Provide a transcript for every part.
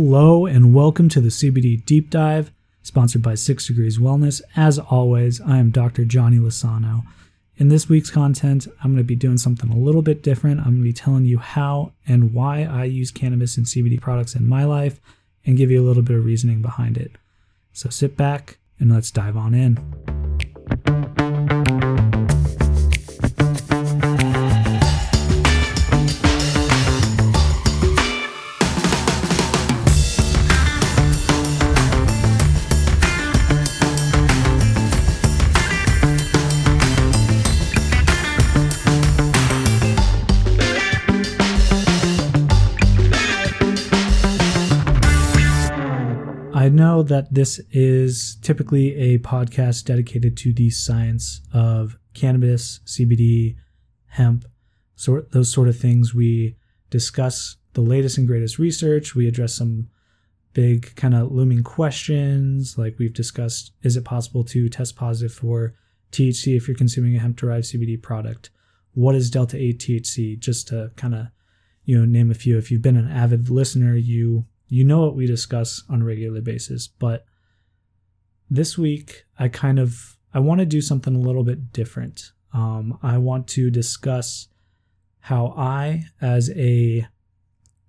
Hello and welcome to the CBD Deep Dive, sponsored by Six Degrees Wellness. As always, I am Dr. Johnny Lisano. In this week's content, I'm going to be doing something a little bit different. I'm going to be telling you how and why I use cannabis and CBD products in my life and give you a little bit of reasoning behind it. So sit back and let's dive on in. I know that this is typically a podcast dedicated to the science of cannabis, CBD, hemp, sort those sort of things. We discuss the latest and greatest research. We address some big kind of looming questions, like we've discussed: Is it possible to test positive for THC if you're consuming a hemp-derived CBD product? What is delta eight THC? Just to kind of you know name a few. If you've been an avid listener, you you know what we discuss on a regular basis, but this week I kind of I want to do something a little bit different. Um, I want to discuss how I, as a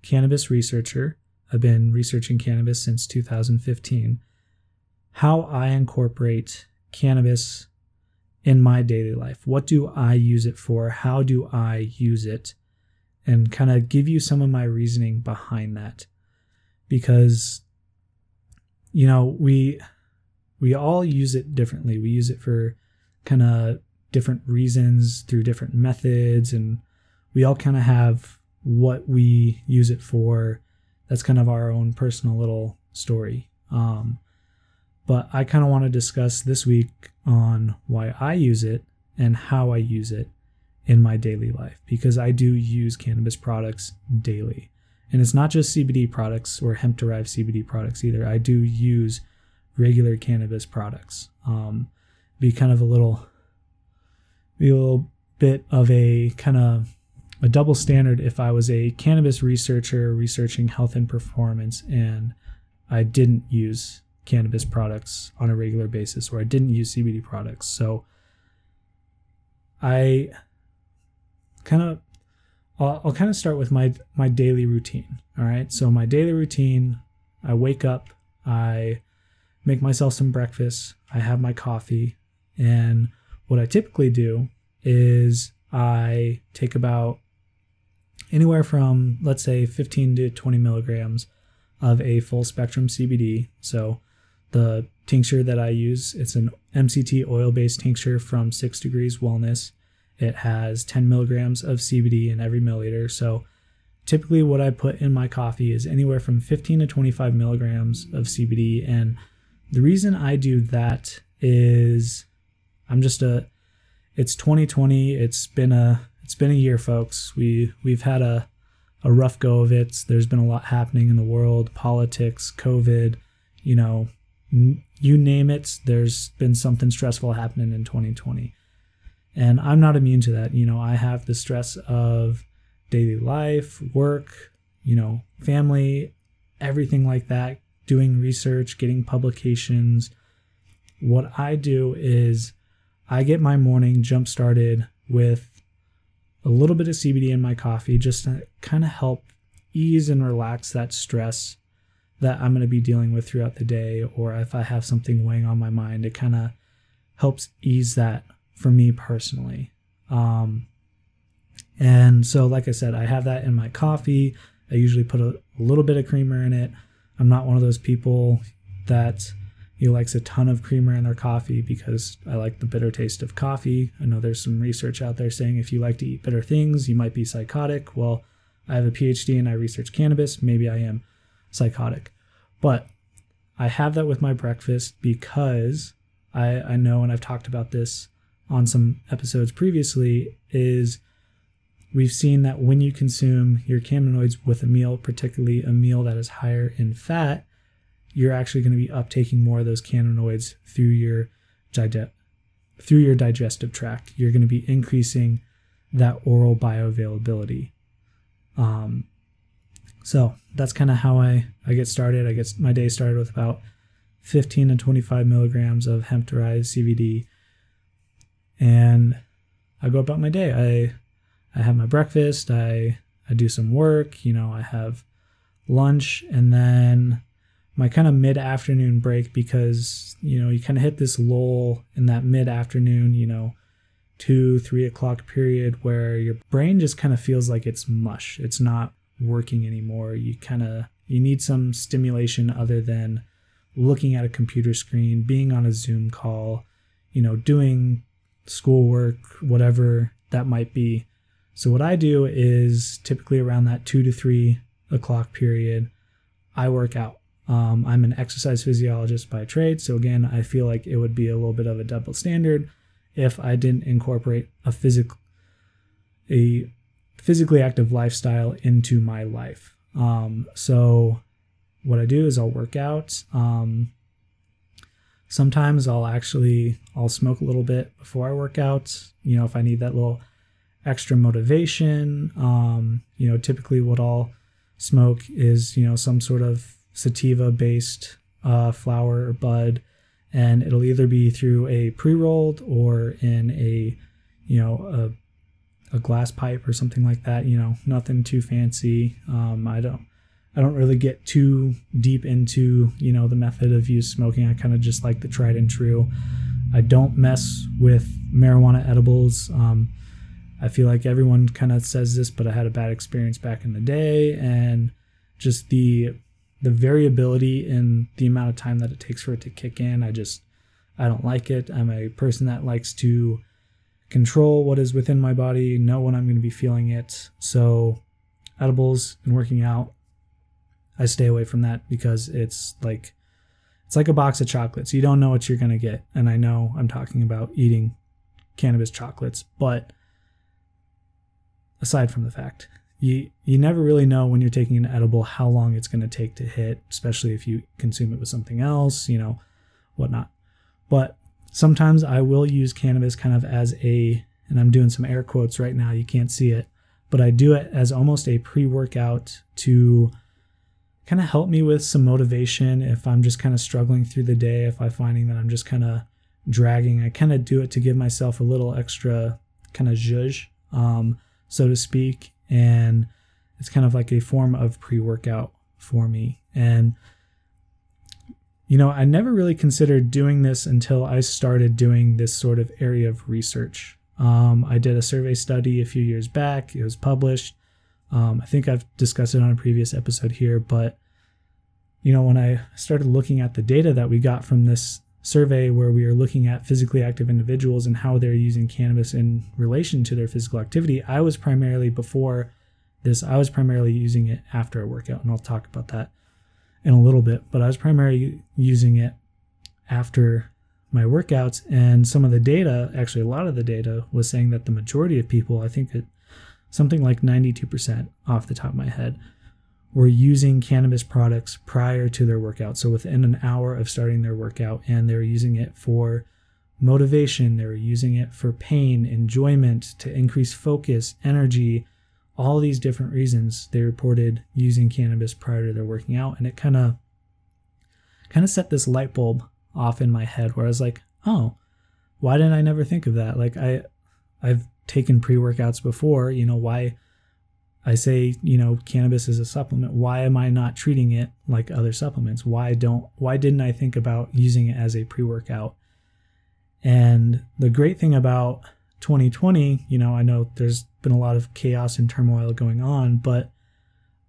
cannabis researcher, I've been researching cannabis since 2015, how I incorporate cannabis in my daily life. What do I use it for? How do I use it? And kind of give you some of my reasoning behind that because you know we we all use it differently. We use it for kind of different reasons through different methods and we all kind of have what we use it for. That's kind of our own personal little story. Um, but i kind of want to discuss this week on why i use it and how i use it in my daily life because i do use cannabis products daily and it's not just CBD products or hemp derived CBD products either. I do use regular cannabis products. Um, be kind of a little, be a little bit of a kind of a double standard if I was a cannabis researcher researching health and performance and I didn't use cannabis products on a regular basis or I didn't use CBD products. So I kind of I'll, I'll kind of start with my my daily routine. All right. So my daily routine, I wake up, I make myself some breakfast, I have my coffee, and what I typically do is I take about anywhere from let's say 15 to 20 milligrams of a full spectrum CBD. So the tincture that I use, it's an MCT oil based tincture from Six Degrees Wellness. It has 10 milligrams of CBD in every milliliter. So typically, what I put in my coffee is anywhere from 15 to 25 milligrams of CBD. And the reason I do that is I'm just a it's 2020 it's been a it's been a year folks. We we've had a a rough go of it. There's been a lot happening in the world politics covid you know you name it. There's been something stressful happening in 2020 and I'm not immune to that. You know, I have the stress of daily life, work, you know, family, everything like that, doing research, getting publications. What I do is I get my morning jump started with a little bit of CBD in my coffee just to kind of help ease and relax that stress that I'm going to be dealing with throughout the day. Or if I have something weighing on my mind, it kind of helps ease that for me personally. Um, and so, like I said, I have that in my coffee. I usually put a, a little bit of creamer in it. I'm not one of those people that you know, likes a ton of creamer in their coffee because I like the bitter taste of coffee. I know there's some research out there saying if you like to eat bitter things, you might be psychotic. Well, I have a PhD and I research cannabis. Maybe I am psychotic. But I have that with my breakfast because I, I know, and I've talked about this on some episodes previously is we've seen that when you consume your cannabinoids with a meal, particularly a meal that is higher in fat, you're actually going to be uptaking more of those cannabinoids through your digest through your digestive tract. You're going to be increasing that oral bioavailability. Um, So that's kind of how I, I get started. I get my day started with about 15 to 25 milligrams of hemp derived CBD. And I go about my day. I I have my breakfast, I I do some work, you know, I have lunch and then my kind of mid afternoon break because, you know, you kind of hit this lull in that mid afternoon, you know, two, three o'clock period where your brain just kind of feels like it's mush. It's not working anymore. You kind of you need some stimulation other than looking at a computer screen, being on a Zoom call, you know, doing schoolwork, whatever that might be. So, what I do is typically around that two to three o'clock period, I work out. Um, I'm an exercise physiologist by trade. So, again, I feel like it would be a little bit of a double standard if I didn't incorporate a physical, a physically active lifestyle into my life. Um, so, what I do is I'll work out. Um, sometimes I'll actually I'll smoke a little bit before I work out. You know, if I need that little extra motivation. Um, you know, typically what I'll smoke is you know some sort of sativa based uh, flower or bud, and it'll either be through a pre rolled or in a you know a a glass pipe or something like that. You know, nothing too fancy. Um, I don't I don't really get too deep into, you know, the method of use smoking. I kind of just like the tried and true. I don't mess with marijuana edibles. Um, I feel like everyone kind of says this, but I had a bad experience back in the day, and just the the variability in the amount of time that it takes for it to kick in. I just I don't like it. I'm a person that likes to control what is within my body, know when I'm going to be feeling it. So edibles and working out I stay away from that because it's like it's like a box of chocolates. You don't know what you're going to get. And I know I'm talking about eating cannabis chocolates, but aside from the fact, you you never really know when you're taking an edible how long it's going to take to hit, especially if you consume it with something else, you know, whatnot. But sometimes I will use cannabis kind of as a, and I'm doing some air quotes right now, you can't see it, but I do it as almost a pre workout to kind of help me with some motivation if I'm just kind of struggling through the day, if I'm finding that I'm just kind of dragging. I kind of do it to give myself a little extra kind of zhuzh, um, so to speak. And it's kind of like a form of pre workout for me. And, you know, I never really considered doing this until I started doing this sort of area of research. Um, I did a survey study a few years back, it was published. Um, I think I've discussed it on a previous episode here, but you know, when I started looking at the data that we got from this survey where we are looking at physically active individuals and how they're using cannabis in relation to their physical activity, I was primarily before this, I was primarily using it after a workout, and I'll talk about that in a little bit, but I was primarily using it after my workouts and some of the data actually a lot of the data was saying that the majority of people i think it something like 92% off the top of my head, were using cannabis products prior to their workout. So within an hour of starting their workout, and they're using it for motivation, they were using it for pain, enjoyment, to increase focus, energy, all these different reasons they reported using cannabis prior to their working out. And it kind of kind of set this light bulb off in my head where I was like, oh, why didn't I never think of that? Like I I've taken pre-workouts before, you know, why I say, you know, cannabis is a supplement. Why am I not treating it like other supplements? Why don't why didn't I think about using it as a pre-workout? And the great thing about 2020, you know, I know there's been a lot of chaos and turmoil going on, but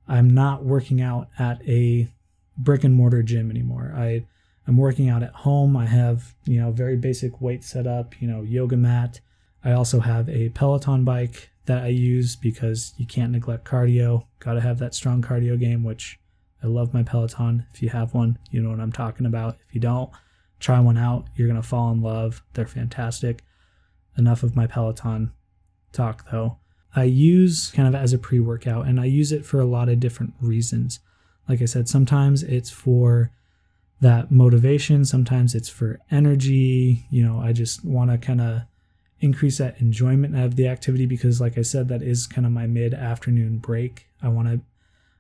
I'm not working out at a brick and mortar gym anymore. I I'm working out at home. I have, you know, very basic weight setup, you know, yoga mat, I also have a Peloton bike that I use because you can't neglect cardio. Got to have that strong cardio game, which I love my Peloton. If you have one, you know what I'm talking about. If you don't, try one out. You're going to fall in love. They're fantastic. Enough of my Peloton talk though. I use kind of as a pre workout and I use it for a lot of different reasons. Like I said, sometimes it's for that motivation, sometimes it's for energy. You know, I just want to kind of increase that enjoyment of the activity because like I said that is kind of my mid afternoon break. I want to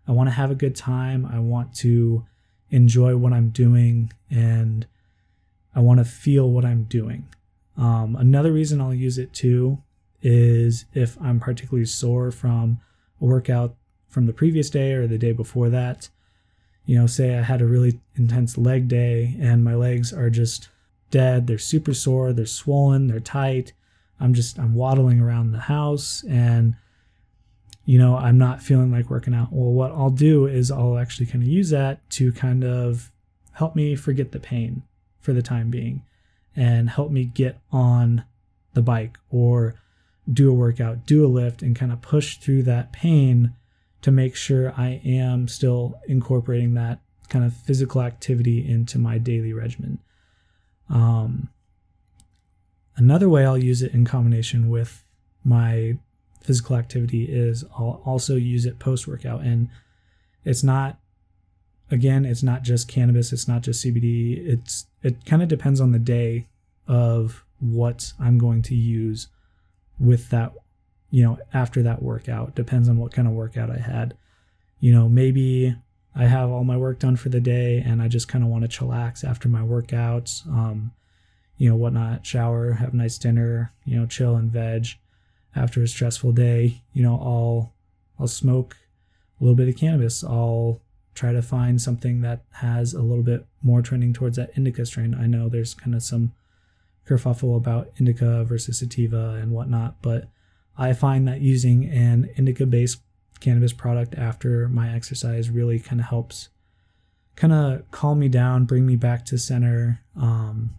I want to have a good time. I want to enjoy what I'm doing and I want to feel what I'm doing. Um, another reason I'll use it too is if I'm particularly sore from a workout from the previous day or the day before that. You know, say I had a really intense leg day and my legs are just dead, they're super sore, they're swollen, they're tight. I'm just I'm waddling around the house and you know, I'm not feeling like working out. Well, what I'll do is I'll actually kind of use that to kind of help me forget the pain for the time being and help me get on the bike or do a workout, do a lift, and kind of push through that pain to make sure I am still incorporating that kind of physical activity into my daily regimen. Um, another way I'll use it in combination with my physical activity is I'll also use it post workout. And it's not, again, it's not just cannabis, it's not just CBD. It's, it kind of depends on the day of what I'm going to use with that, you know, after that workout. Depends on what kind of workout I had. You know, maybe I have all my work done for the day and I just kind of want to chillax after my workouts. Um, you know, whatnot, shower, have a nice dinner, you know, chill and veg after a stressful day. You know, I'll I'll smoke a little bit of cannabis. I'll try to find something that has a little bit more trending towards that indica strain. I know there's kind of some kerfuffle about indica versus sativa and whatnot, but I find that using an indica based cannabis product after my exercise really kind of helps kind of calm me down, bring me back to center, um,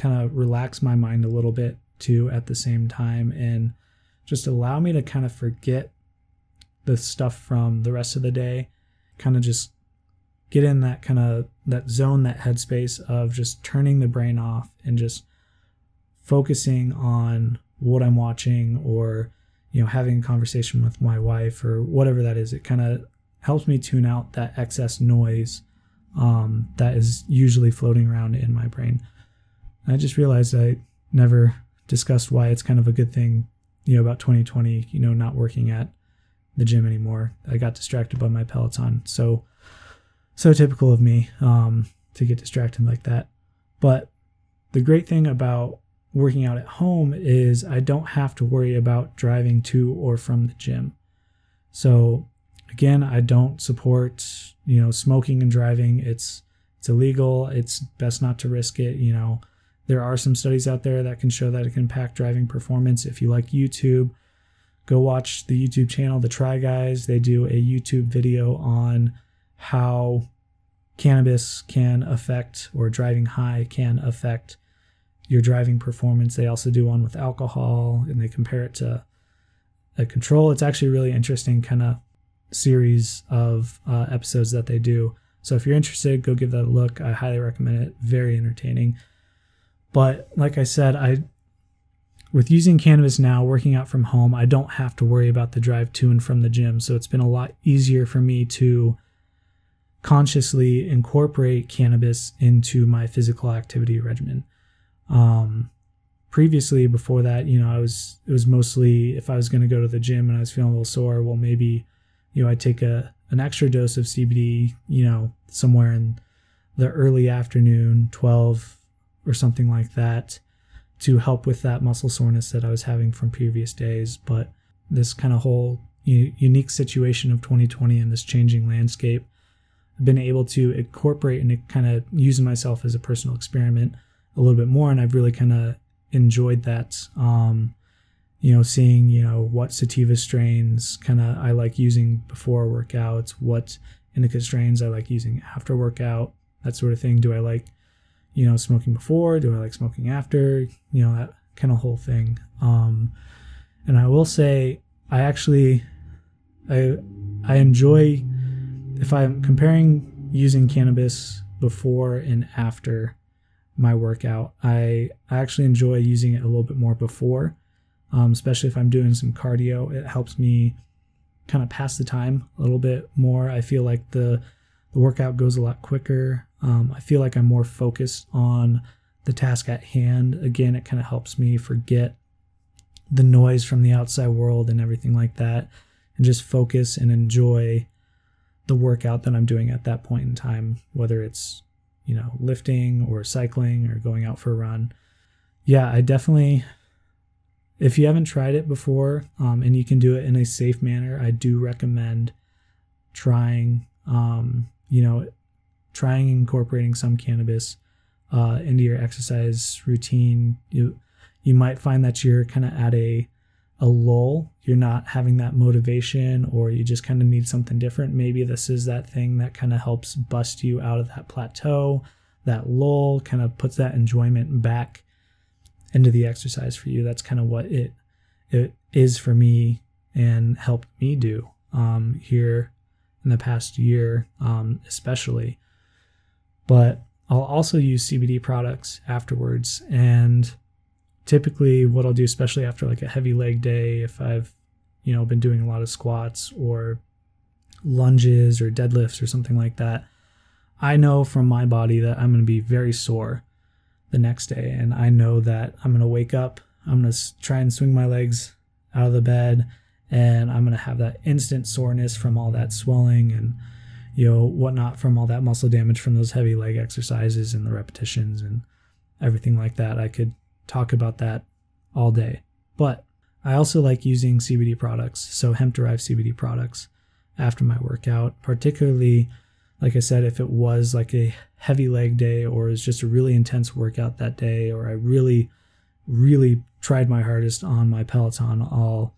kind of relax my mind a little bit too at the same time, and just allow me to kind of forget the stuff from the rest of the day, kind of just get in that kind of that zone, that headspace of just turning the brain off and just focusing on what I'm watching or you know having a conversation with my wife or whatever that is. It kind of helps me tune out that excess noise um, that is usually floating around in my brain i just realized i never discussed why it's kind of a good thing you know about 2020 you know not working at the gym anymore i got distracted by my peloton so so typical of me um, to get distracted like that but the great thing about working out at home is I don't have to worry about driving to or from the gym. So again, I don't support, you know, smoking and driving. It's it's illegal. It's best not to risk it, you know. There are some studies out there that can show that it can impact driving performance. If you like YouTube, go watch the YouTube channel The Try Guys. They do a YouTube video on how cannabis can affect or driving high can affect your driving performance. They also do one with alcohol and they compare it to a control. It's actually a really interesting kind of series of uh, episodes that they do. So if you're interested, go give that a look. I highly recommend it. Very entertaining. But like I said, I with using cannabis now, working out from home, I don't have to worry about the drive to and from the gym. So it's been a lot easier for me to consciously incorporate cannabis into my physical activity regimen. Um, previously, before that, you know, I was it was mostly if I was going to go to the gym and I was feeling a little sore, well, maybe you know I'd take a an extra dose of CBD, you know, somewhere in the early afternoon, twelve or something like that, to help with that muscle soreness that I was having from previous days. But this kind of whole unique situation of 2020 and this changing landscape, I've been able to incorporate and kind of use myself as a personal experiment a little bit more, and I've really kind of enjoyed that. Um, you know, seeing you know what sativa strains kind of I like using before workouts, what indica strains I like using after workout, that sort of thing. Do I like you know smoking before? Do I like smoking after? You know that kind of whole thing. Um, and I will say I actually I I enjoy if I'm comparing using cannabis before and after my workout. I, I actually enjoy using it a little bit more before, um, especially if I'm doing some cardio. It helps me kind of pass the time a little bit more. I feel like the the workout goes a lot quicker. Um, I feel like I'm more focused on the task at hand. Again, it kind of helps me forget the noise from the outside world and everything like that, and just focus and enjoy the workout that I'm doing at that point in time, whether it's, you know, lifting or cycling or going out for a run. Yeah, I definitely, if you haven't tried it before um, and you can do it in a safe manner, I do recommend trying, um, you know, trying incorporating some cannabis uh, into your exercise routine. You you might find that you're kind of at a a lull. You're not having that motivation, or you just kind of need something different. Maybe this is that thing that kind of helps bust you out of that plateau, that lull, kind of puts that enjoyment back into the exercise for you. That's kind of what it it is for me and helped me do um, here in the past year, um, especially. But I'll also use CBD products afterwards. And typically, what I'll do, especially after like a heavy leg day, if I've, you know, been doing a lot of squats or lunges or deadlifts or something like that, I know from my body that I'm going to be very sore the next day. And I know that I'm going to wake up, I'm going to try and swing my legs out of the bed, and I'm going to have that instant soreness from all that swelling and you know whatnot from all that muscle damage from those heavy leg exercises and the repetitions and everything like that. I could talk about that all day. But i also like using cbd products so hemp derived cbd products after my workout particularly like i said if it was like a heavy leg day or it's just a really intense workout that day or i really really tried my hardest on my peloton i'll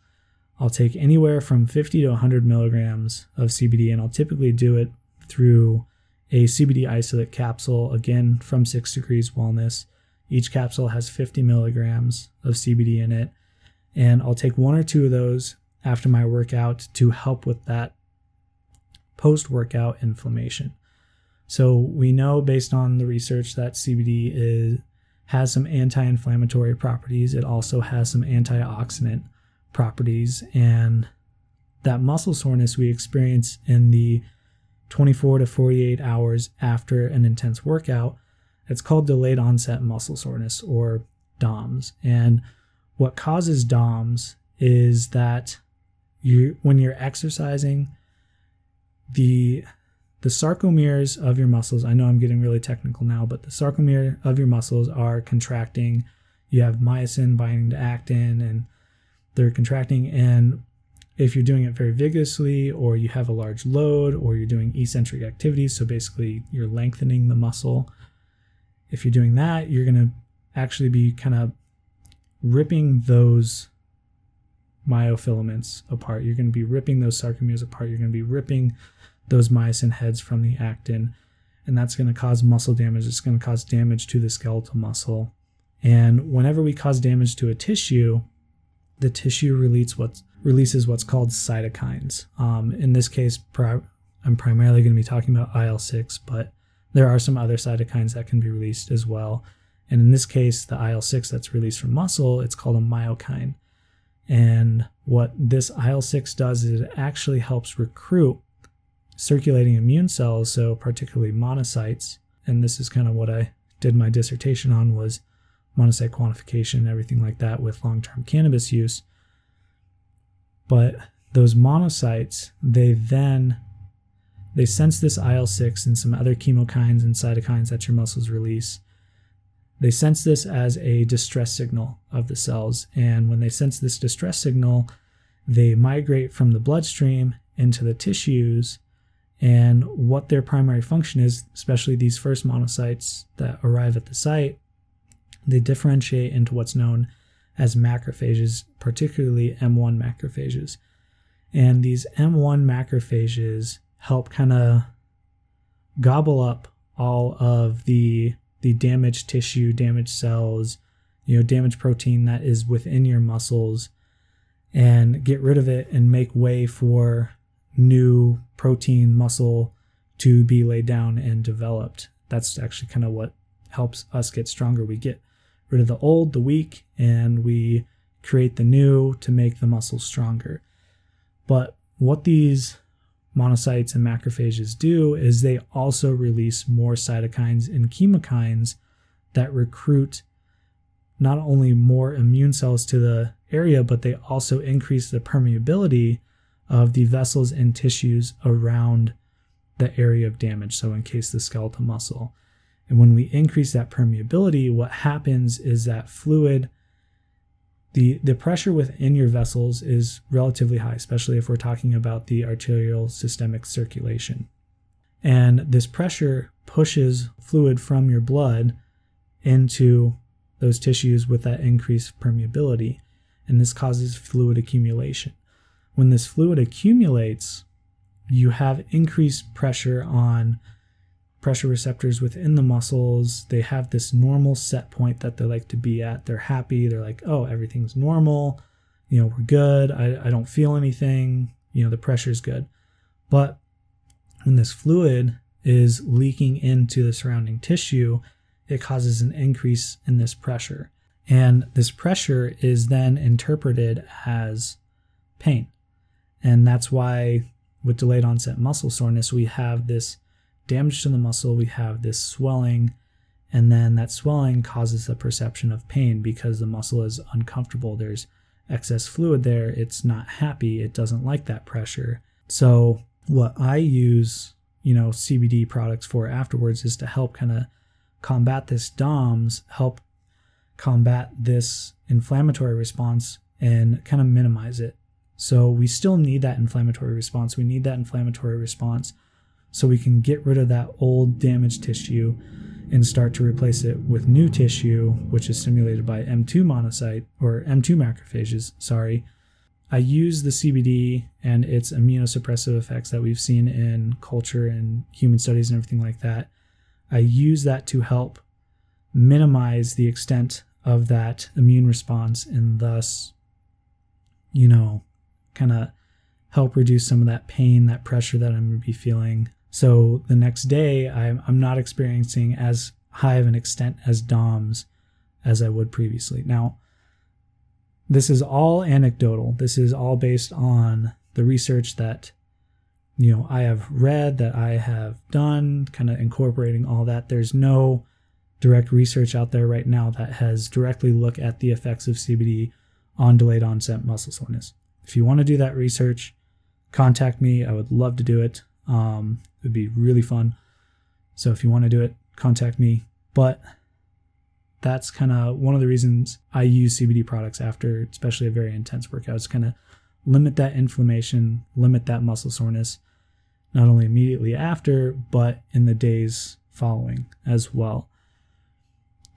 I'll take anywhere from 50 to 100 milligrams of CBD, and I'll typically do it through a CBD isolate capsule, again from Six Degrees Wellness. Each capsule has 50 milligrams of CBD in it, and I'll take one or two of those after my workout to help with that post workout inflammation. So we know based on the research that CBD is has some anti-inflammatory properties. It also has some antioxidant properties and that muscle soreness we experience in the 24 to 48 hours after an intense workout it's called delayed onset muscle soreness or DOMS and what causes DOMS is that you when you're exercising the the sarcomeres of your muscles I know I'm getting really technical now but the sarcomere of your muscles are contracting. You have myosin binding to actin and they're contracting. And if you're doing it very vigorously, or you have a large load, or you're doing eccentric activities, so basically you're lengthening the muscle, if you're doing that, you're going to actually be kind of ripping those myofilaments apart. You're going to be ripping those sarcomeres apart. You're going to be ripping those myosin heads from the actin, and that's going to cause muscle damage. It's going to cause damage to the skeletal muscle. And whenever we cause damage to a tissue, the tissue releases what's releases what's called cytokines. Um, in this case, pri- I'm primarily going to be talking about IL 6, but there are some other cytokines that can be released as well. And in this case, the IL 6 that's released from muscle, it's called a myokine. And what this IL 6 does is it actually helps recruit circulating immune cells, so particularly monocytes. And this is kind of what I did my dissertation on was monocyte quantification, everything like that with long-term cannabis use. But those monocytes, they then they sense this IL-6 and some other chemokines and cytokines that your muscles release. They sense this as a distress signal of the cells. And when they sense this distress signal, they migrate from the bloodstream into the tissues. And what their primary function is, especially these first monocytes that arrive at the site, they differentiate into what's known as macrophages, particularly M1 macrophages. And these M1 macrophages help kind of gobble up all of the the damaged tissue, damaged cells, you know, damaged protein that is within your muscles and get rid of it and make way for new protein muscle to be laid down and developed. That's actually kind of what helps us get stronger. We get rid of the old, the weak, and we create the new to make the muscles stronger. But what these monocytes and macrophages do is they also release more cytokines and chemokines that recruit not only more immune cells to the area, but they also increase the permeability of the vessels and tissues around the area of damage, so in case the skeletal muscle. And when we increase that permeability, what happens is that fluid, the, the pressure within your vessels is relatively high, especially if we're talking about the arterial systemic circulation. And this pressure pushes fluid from your blood into those tissues with that increased permeability. And this causes fluid accumulation. When this fluid accumulates, you have increased pressure on pressure receptors within the muscles. They have this normal set point that they like to be at. They're happy. They're like, oh, everything's normal. You know, we're good. I, I don't feel anything. You know, the pressure's good. But when this fluid is leaking into the surrounding tissue, it causes an increase in this pressure. And this pressure is then interpreted as pain. And that's why with delayed onset muscle soreness, we have this damage to the muscle, we have this swelling, and then that swelling causes a perception of pain because the muscle is uncomfortable. There's excess fluid there. It's not happy. It doesn't like that pressure. So, what I use, you know, CBD products for afterwards is to help kind of combat this DOMS, help combat this inflammatory response and kind of minimize it. So we still need that inflammatory response. We need that inflammatory response so we can get rid of that old damaged tissue and start to replace it with new tissue, which is stimulated by M2 monocyte or M2 macrophages. Sorry. I use the CBD and its immunosuppressive effects that we've seen in culture and human studies and everything like that. I use that to help minimize the extent of that immune response and thus, you know, kind of help reduce some of that pain, that pressure that I'm going to be feeling. So the next day, I'm, I'm not experiencing as high of an extent as DOMS as I would previously. Now, this is all anecdotal. This is all based on the research that you know I have read, that I have done, kind of incorporating all that. There's no direct research out there right now that has directly looked at the effects of CBD on delayed onset muscle soreness. If you want to do that research, contact me. I would love to do it. Um, it would be really fun. So if you want to do it, contact me. But that's kind of one of the reasons I use CBD products after, especially a very intense workout, is kind of limit that inflammation, limit that muscle soreness, not only immediately after, but in the days following as well.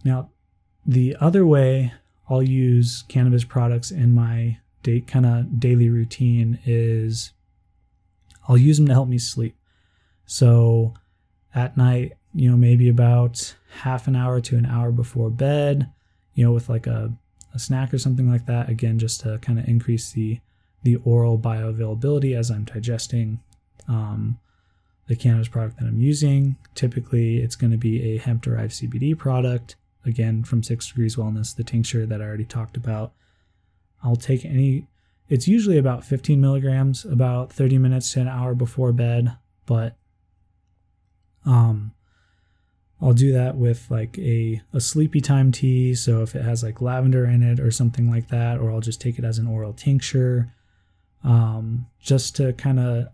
Now, the other way I'll use cannabis products in my day, kind of daily routine is I'll use them to help me sleep. So at night, you know, maybe about half an hour to an hour before bed, you know, with like a, a snack or something like that, again, just to kind of increase the the oral bioavailability as I'm digesting um, the cannabis product that I'm using. Typically, it's going to be a hemp derived CBD product, again, from Six Degrees Wellness, the tincture that I already talked about. I'll take any, it's usually about 15 milligrams, about 30 minutes to an hour before bed, but um, I'll do that with like a, a sleepy time tea. So if it has like lavender in it or something like that, or I'll just take it as an oral tincture, um, just to kind of,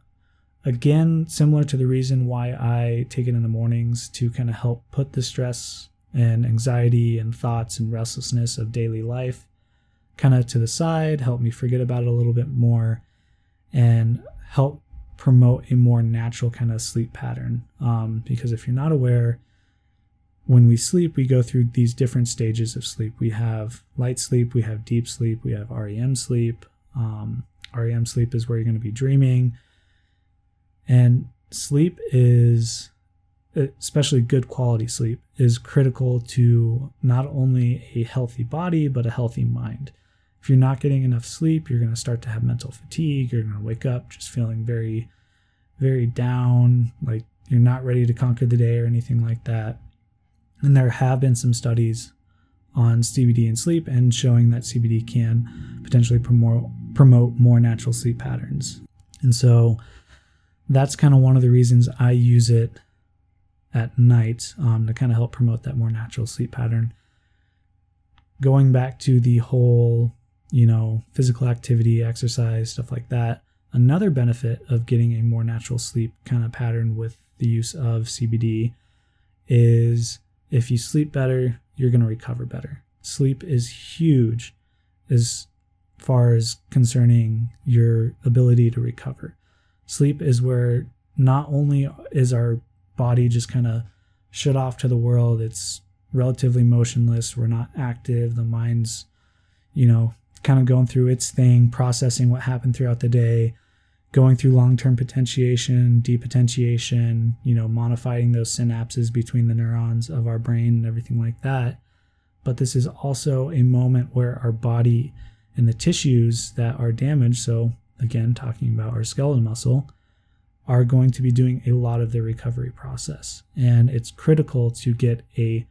again, similar to the reason why I take it in the mornings to kind of help put the stress and anxiety and thoughts and restlessness of daily life kind of to the side, help me forget about it a little bit more, and help promote a more natural kind of sleep pattern. Um, because if you're not aware, when we sleep, we go through these different stages of sleep. We have light sleep, we have deep sleep, we have REM sleep. Um, REM sleep is where you're going to be dreaming. And sleep is especially good quality sleep, is critical to not only a healthy body, but a healthy mind. If you're not getting enough sleep, you're going to start to have mental fatigue. You're going to wake up just feeling very, very down, like you're not ready to conquer the day or anything like that. And there have been some studies on CBD and sleep and showing that CBD can potentially promote, more natural sleep patterns. And so that's kind of one of the reasons I use it at night um, to kind of help promote that more natural sleep pattern. Going back to the whole, you know, physical activity, exercise, stuff like that, another benefit of getting a more natural sleep kind of pattern with the use of CBD is if you sleep better, you're going to recover better. Sleep is huge as far as concerning your ability to recover. Sleep is where not only is our body just kind of shut off to the world, it's relatively motionless, we're not active, the mind's, you know, kind of going through its thing, processing what happened throughout the day, going through long-term potentiation, depotentiation, you know, modifying those synapses between the neurons of our brain and everything like that. But this is also a moment where our body and the tissues that are damaged, so again, talking about our skeletal muscle, are going to be doing a lot of the recovery process. And it's critical to get a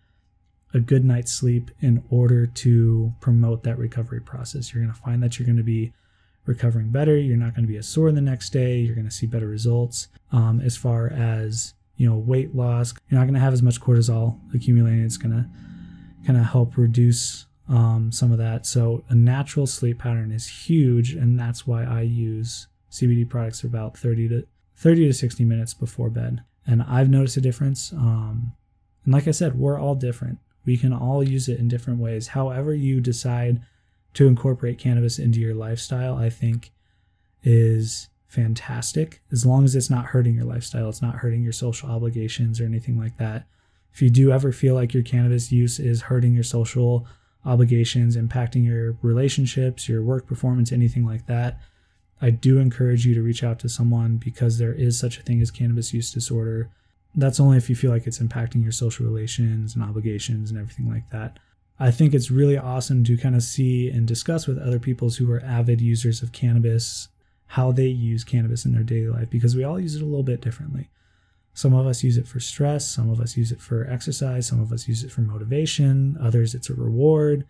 a good night's sleep in order to promote that recovery process. You're going to find that you're going to be recovering better. You're not going to be as sore the next day. You're going to see better results um, as far as you know weight loss. You're not going to have as much cortisol accumulating. It's going to kind of help reduce um, some of that. So a natural sleep pattern is huge, and that's why I use CBD products for about 30 to 30 to 60 minutes before bed. And I've noticed a difference. Um, and like I said, we're all different. We can all use it in different ways. However, you decide to incorporate cannabis into your lifestyle, I think is fantastic. As long as it's not hurting your lifestyle, it's not hurting your social obligations or anything like that. If you do ever feel like your cannabis use is hurting your social obligations, impacting your relationships, your work performance, anything like that, I do encourage you to reach out to someone because there is such a thing as cannabis use disorder. That's only if you feel like it's impacting your social relations and obligations and everything like that. I think it's really awesome to kind of see and discuss with other peoples who are avid users of cannabis how they use cannabis in their daily life because we all use it a little bit differently. Some of us use it for stress, some of us use it for exercise, some of us use it for motivation, others it's a reward.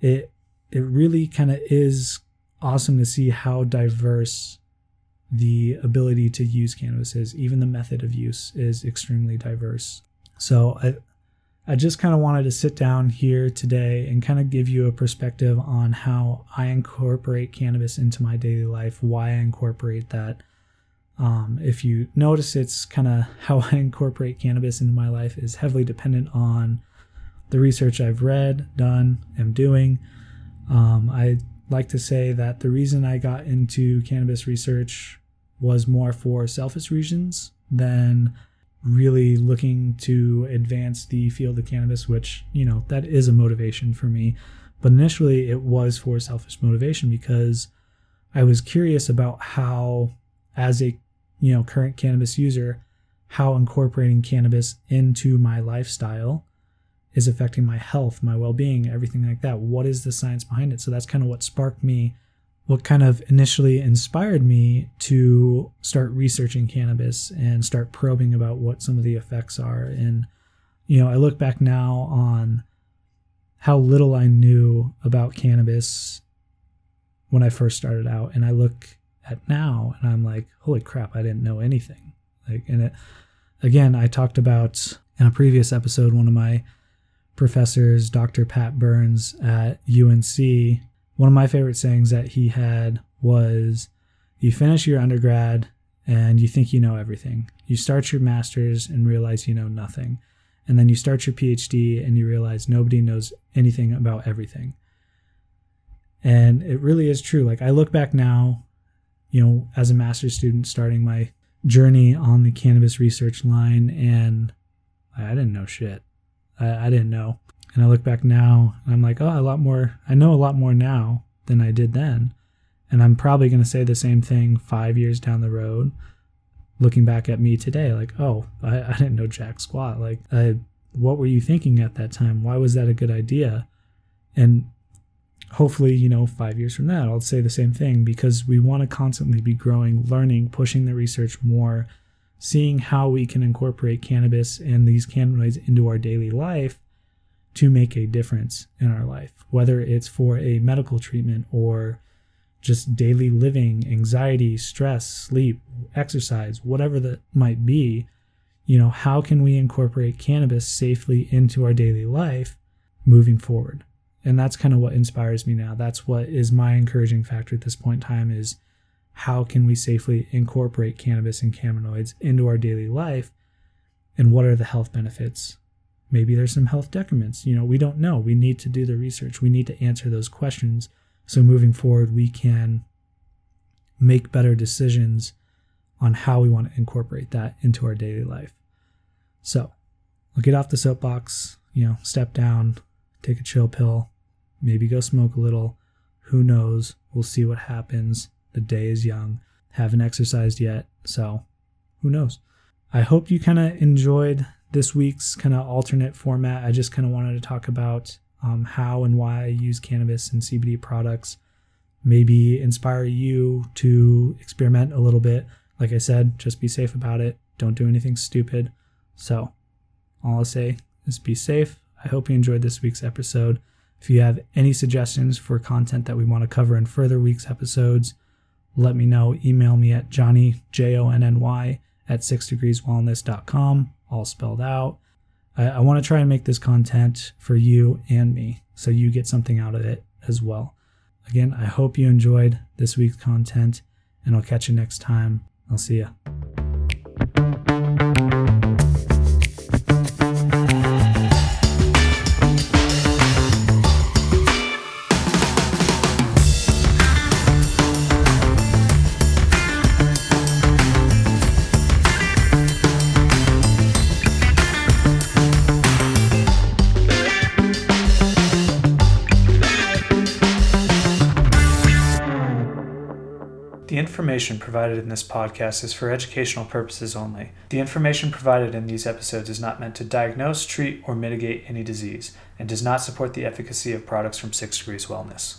It it really kind of is awesome to see how diverse the ability to use cannabis is. Even the method of use is extremely diverse. So I, I just kind of wanted to sit down here today and kind of give you a perspective on how I incorporate cannabis into my daily life, why I incorporate that. Um, if you notice, it's kind of how I incorporate cannabis into my life is heavily dependent on the research I've read, done, am doing. Um, I like to say that the reason I got into cannabis research was more for selfish reasons than really looking to advance the field of cannabis, which, you know, that is a motivation for me. But initially, it was for selfish motivation because I was curious about how, as a you know current cannabis user, how incorporating cannabis into my lifestyle is affecting my health, my well being, everything like that. What is the science behind it? So that's kind of what sparked me, what kind of initially inspired me to start researching cannabis and start probing about what some of the effects are. And, you know, I look back now on how little I knew about cannabis when I first started out. And I look at now and I'm like, holy crap, I didn't know anything. Like, and it, again, I talked about in a previous episode, one of my professors, Dr. Pat Burns at UNC, one of my favorite sayings that he had was you finish your undergrad and you think you know everything. You start your master's and realize you know nothing. And then you start your PhD and you realize nobody knows anything about everything. And it really is true. Like I look back now, you know, as a master's student starting my journey on the cannabis research line, and I didn't know shit. I, I didn't know. And I look back now and I'm like, oh, a lot more. I know a lot more now than I did then. And I'm probably going to say the same thing five years down the road, looking back at me today. Like, oh, I, I didn't know jack squat. Like, I, what were you thinking at that time? Why was that a good idea? And hopefully, you know, five years from that, I'll say the same thing because we want to constantly be growing, learning, pushing the research more, seeing how we can incorporate cannabis and these cannabinoids into our daily life to make a difference in our life, whether it's for a medical treatment or just daily living, anxiety, stress, sleep, exercise, whatever that might be. You know, how can we incorporate cannabis safely into our daily life moving forward? And that's kind of what inspires me now. That's what is my encouraging factor at this point in time is how can we safely incorporate cannabis and cannabinoids into our daily life? And what are the health benefits? Maybe there's some health decrements. You know we don't know. We need to do the research. We need to answer those questions. So moving forward we can make better decisions on how we want to incorporate that into our daily life. So i'll get off the soapbox you know step down take a chill pill maybe go smoke a little. Who knows? We'll see what happens the day is young haven't exercised yet so who knows i hope you kind of enjoyed this week's kind of alternate format, I just kind of wanted to talk about um, how and why I use cannabis and CBD products. Maybe inspire you to experiment a little bit. Like I said, just be safe about it. Don't do anything stupid. So, all I'll say is be safe. I hope you enjoyed this week's episode. If you have any suggestions for content that we want to cover in further weeks' episodes, let me know. Email me at Johnny, J O N N Y, at sixdegreeswellness.com all spelled out. I, I want to try and make this content for you and me so you get something out of it as well. Again, I hope you enjoyed this week's content, and I'll catch you next time. I'll see you. Information provided in this podcast is for educational purposes only. The information provided in these episodes is not meant to diagnose, treat, or mitigate any disease, and does not support the efficacy of products from Six Degrees Wellness.